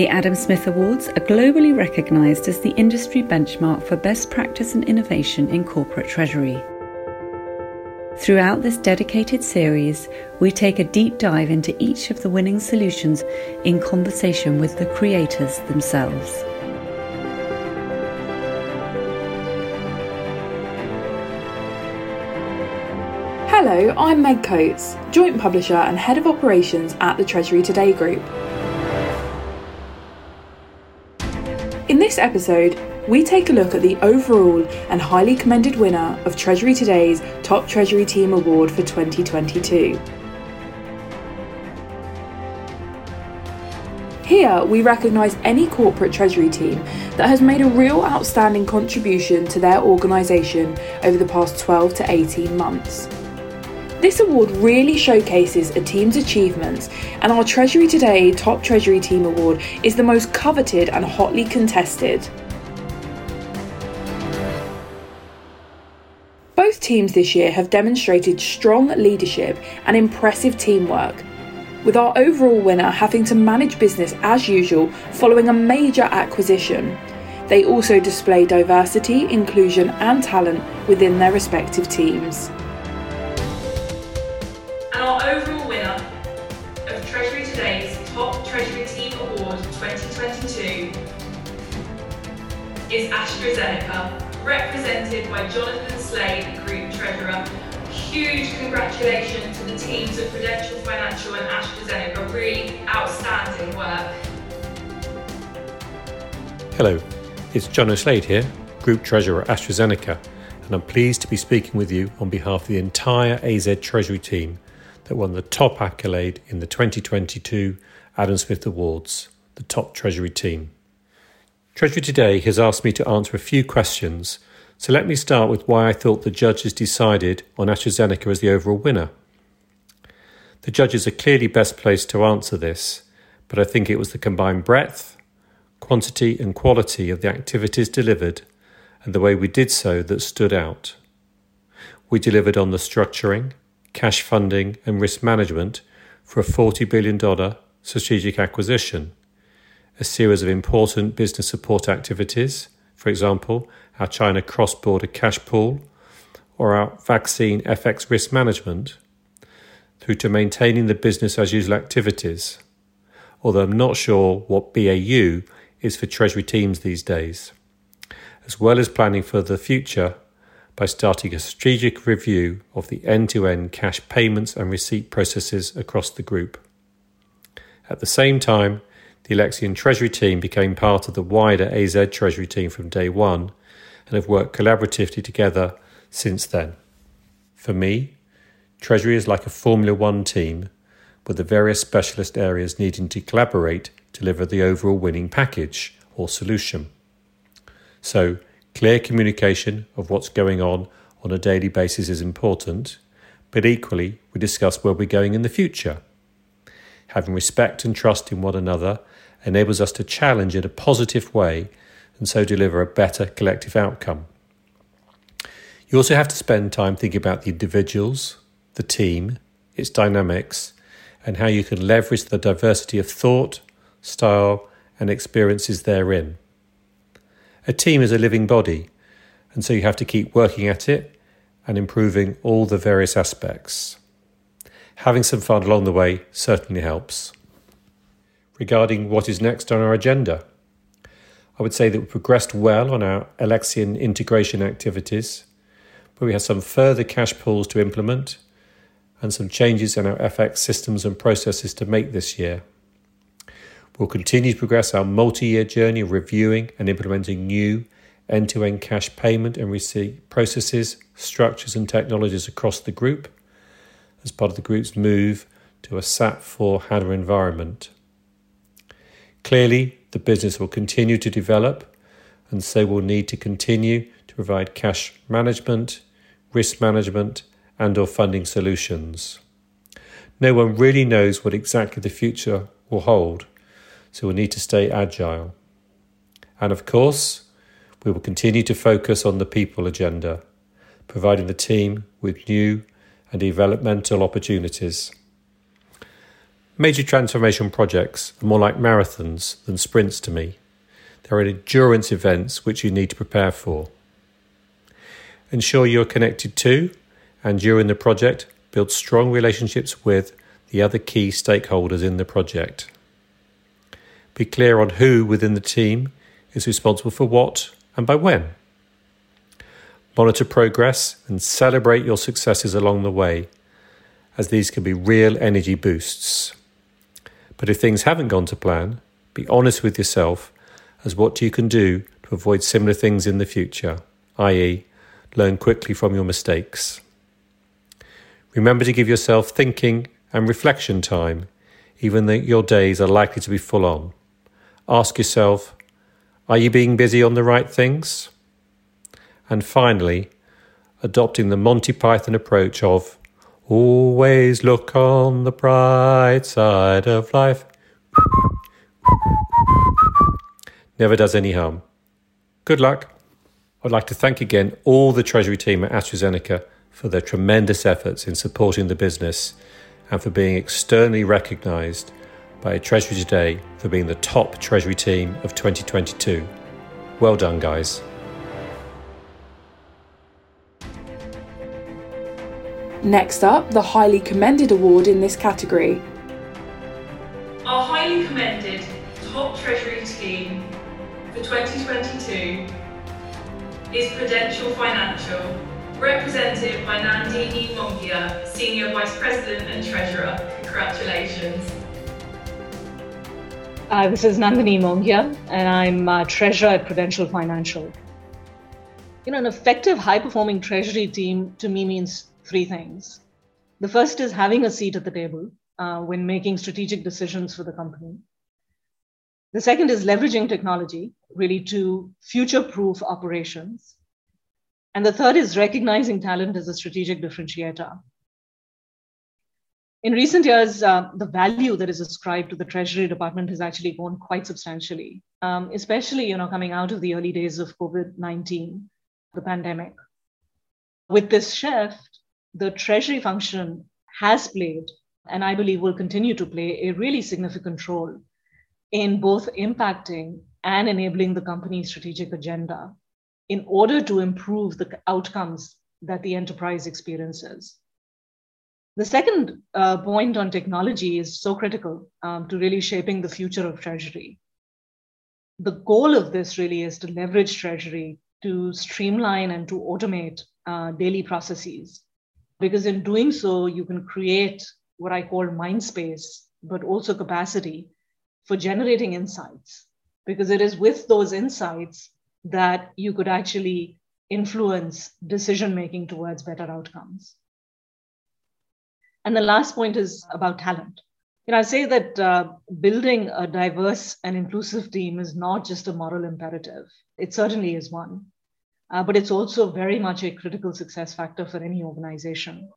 The Adam Smith Awards are globally recognised as the industry benchmark for best practice and innovation in corporate treasury. Throughout this dedicated series, we take a deep dive into each of the winning solutions in conversation with the creators themselves. Hello, I'm Meg Coates, Joint Publisher and Head of Operations at the Treasury Today Group. Episode, we take a look at the overall and highly commended winner of Treasury Today's Top Treasury Team Award for 2022. Here, we recognise any corporate treasury team that has made a real outstanding contribution to their organisation over the past 12 to 18 months. This award really showcases a team's achievements, and our Treasury Today Top Treasury Team Award is the most coveted and hotly contested. Both teams this year have demonstrated strong leadership and impressive teamwork, with our overall winner having to manage business as usual following a major acquisition. They also display diversity, inclusion, and talent within their respective teams. AstraZeneca, um, represented by Jonathan Slade, Group Treasurer. Huge congratulations to the teams of Prudential Financial and AstraZeneca. Really outstanding work. Hello, it's Jonathan Slade here, Group Treasurer at AstraZeneca, and I'm pleased to be speaking with you on behalf of the entire AZ Treasury team that won the top accolade in the 2022 Adam Smith Awards, the top Treasury team. Treasury Today has asked me to answer a few questions, so let me start with why I thought the judges decided on AstraZeneca as the overall winner. The judges are clearly best placed to answer this, but I think it was the combined breadth, quantity, and quality of the activities delivered and the way we did so that stood out. We delivered on the structuring, cash funding, and risk management for a $40 billion strategic acquisition, a series of important business support activities, for example, our China cross border cash pool, or our vaccine FX risk management, through to maintaining the business as usual activities, although I'm not sure what BAU is for Treasury teams these days, as well as planning for the future by starting a strategic review of the end to end cash payments and receipt processes across the group. At the same time, the Alexion Treasury team became part of the wider AZ Treasury team from day one and have worked collaboratively together since then. For me, Treasury is like a Formula One team with the various specialist areas needing to collaborate to deliver the overall winning package or solution. So, Clear communication of what's going on on a daily basis is important, but equally, we discuss where we're going in the future. Having respect and trust in one another enables us to challenge in a positive way and so deliver a better collective outcome. You also have to spend time thinking about the individuals, the team, its dynamics, and how you can leverage the diversity of thought, style, and experiences therein. A team is a living body, and so you have to keep working at it and improving all the various aspects. Having some fun along the way certainly helps. Regarding what is next on our agenda, I would say that we progressed well on our Alexion integration activities, but we have some further cash pools to implement and some changes in our FX systems and processes to make this year. We'll continue to progress our multi year journey of reviewing and implementing new end to end cash payment and receipt processes, structures, and technologies across the group as part of the group's move to a SAP 4 HANA environment. Clearly, the business will continue to develop, and so will need to continue to provide cash management, risk management, and or funding solutions. No one really knows what exactly the future will hold, so we'll need to stay agile. And of course, we will continue to focus on the people agenda, providing the team with new and developmental opportunities. Major transformation projects are more like marathons than sprints to me. They're endurance events which you need to prepare for. Ensure you are connected to and during the project, build strong relationships with the other key stakeholders in the project. Be clear on who within the team is responsible for what and by when. Monitor progress and celebrate your successes along the way, as these can be real energy boosts. But if things haven't gone to plan, be honest with yourself as what you can do to avoid similar things in the future, i.e., learn quickly from your mistakes. Remember to give yourself thinking and reflection time, even though your days are likely to be full on. Ask yourself, are you being busy on the right things? And finally, adopting the Monty Python approach of always look on the bright side of life. Never does any harm. Good luck. I'd like to thank again all the Treasury team at AstraZeneca for their tremendous efforts in supporting the business and for being externally recognised by Treasury Today for being the top Treasury team of 2022. Well done, guys. Next up, the Highly Commended Award in this category. Our highly commended top Treasury team for 2022 is Prudential Financial, represented by Nandini Mongia, Senior Vice President and Treasurer. Congratulations. Uh, this is Nandini Mongia, and I'm uh, Treasurer at Prudential Financial. You know, an effective, high performing Treasury team to me means three things. The first is having a seat at the table uh, when making strategic decisions for the company. The second is leveraging technology really to future proof operations. And the third is recognizing talent as a strategic differentiator. In recent years, uh, the value that is ascribed to the Treasury Department has actually grown quite substantially, um, especially you know coming out of the early days of COVID-19, the pandemic. With this shift, the Treasury function has played, and I believe will continue to play, a really significant role in both impacting and enabling the company's strategic agenda in order to improve the outcomes that the enterprise experiences. The second uh, point on technology is so critical um, to really shaping the future of Treasury. The goal of this really is to leverage Treasury to streamline and to automate uh, daily processes. Because in doing so, you can create what I call mind space, but also capacity for generating insights. Because it is with those insights that you could actually influence decision making towards better outcomes. And the last point is about talent. You know, I say that uh, building a diverse and inclusive team is not just a moral imperative. It certainly is one, uh, but it's also very much a critical success factor for any organization.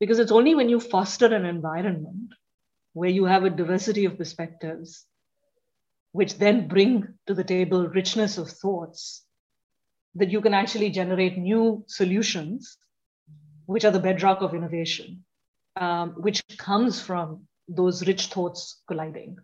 Because it's only when you foster an environment where you have a diversity of perspectives, which then bring to the table richness of thoughts, that you can actually generate new solutions, which are the bedrock of innovation um, which comes from those rich thoughts colliding.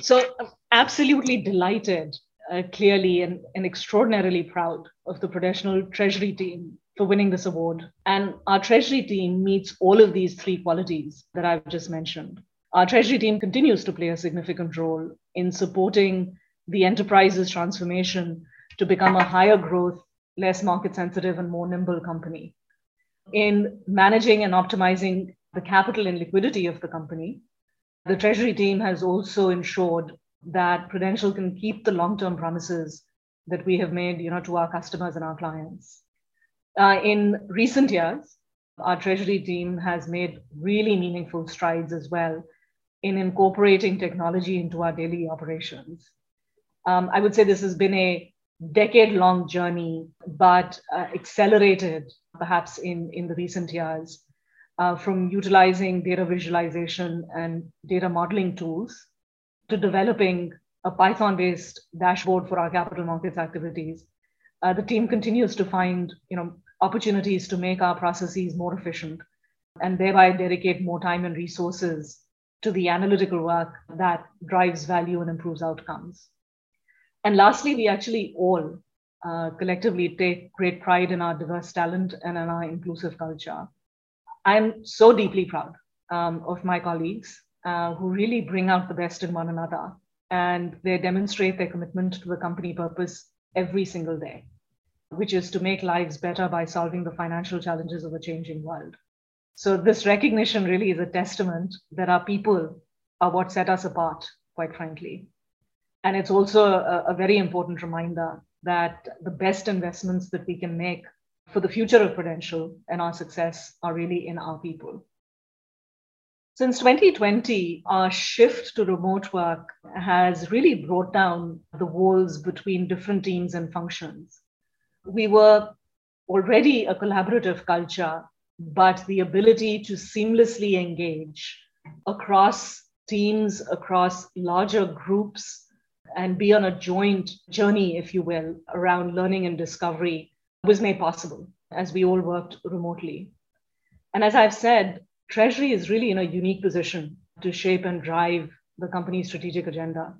So I'm absolutely delighted, uh, clearly, and, and extraordinarily proud of the Prudential Treasury team for winning this award. And our Treasury team meets all of these three qualities that I've just mentioned. Our Treasury team continues to play a significant role in supporting the enterprise's transformation to become a higher growth, less market sensitive, and more nimble company. In managing and optimizing the capital and liquidity of the company. The Treasury team has also ensured that Prudential can keep the long-term promises that we have made, you know, to our customers and our clients. Uh, in recent years, our Treasury team has made really meaningful strides as well in incorporating technology into our daily operations. Um, I would say this has been a decade-long journey, but uh, accelerated perhaps in, in the recent years uh, from utilizing data visualization and data modeling tools to developing a Python based dashboard for our capital markets activities. Uh, the team continues to find you know, opportunities to make our processes more efficient and thereby dedicate more time and resources to the analytical work that drives value and improves outcomes. And lastly, we actually all uh, collectively take great pride in our diverse talent and in our inclusive culture. I'm so deeply proud um, of my colleagues uh, who really bring out the best in one another and they demonstrate their commitment to the company purpose every single day, which is to make lives better by solving the financial challenges of a changing world. So, this recognition really is a testament that our people are what set us apart, quite frankly. And it's also a, a very important reminder that the best investments that we can make for the future of Prudential and our success are really in our people. Since 2020, our shift to remote work has really brought down the walls between different teams and functions. We were already a collaborative culture, but the ability to seamlessly engage across teams, across larger groups, and be on a joint journey, if you will, around learning and discovery was made possible as we all worked remotely. And as I've said, Treasury is really in a unique position to shape and drive the company's strategic agenda,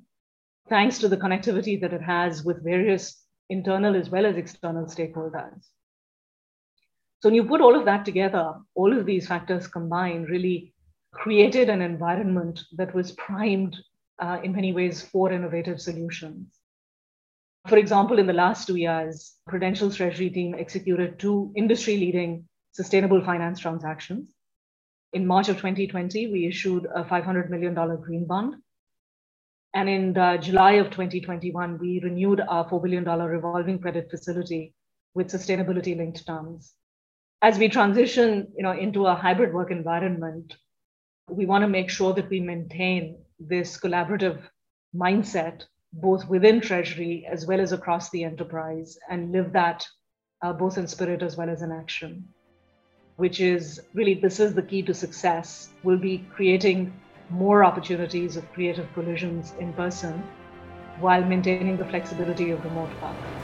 thanks to the connectivity that it has with various internal as well as external stakeholders. So when you put all of that together, all of these factors combined really created an environment that was primed uh, in many ways for innovative solutions. For example, in the last two years, Prudential's treasury team executed two industry leading sustainable finance transactions in March of 2020, we issued a $500 million green bond. And in uh, July of 2021, we renewed our $4 billion revolving credit facility with sustainability linked terms. As we transition you know, into a hybrid work environment, we want to make sure that we maintain this collaborative mindset both within Treasury as well as across the enterprise and live that uh, both in spirit as well as in action which is really this is the key to success, We'll be creating more opportunities of creative collisions in person while maintaining the flexibility of remote work.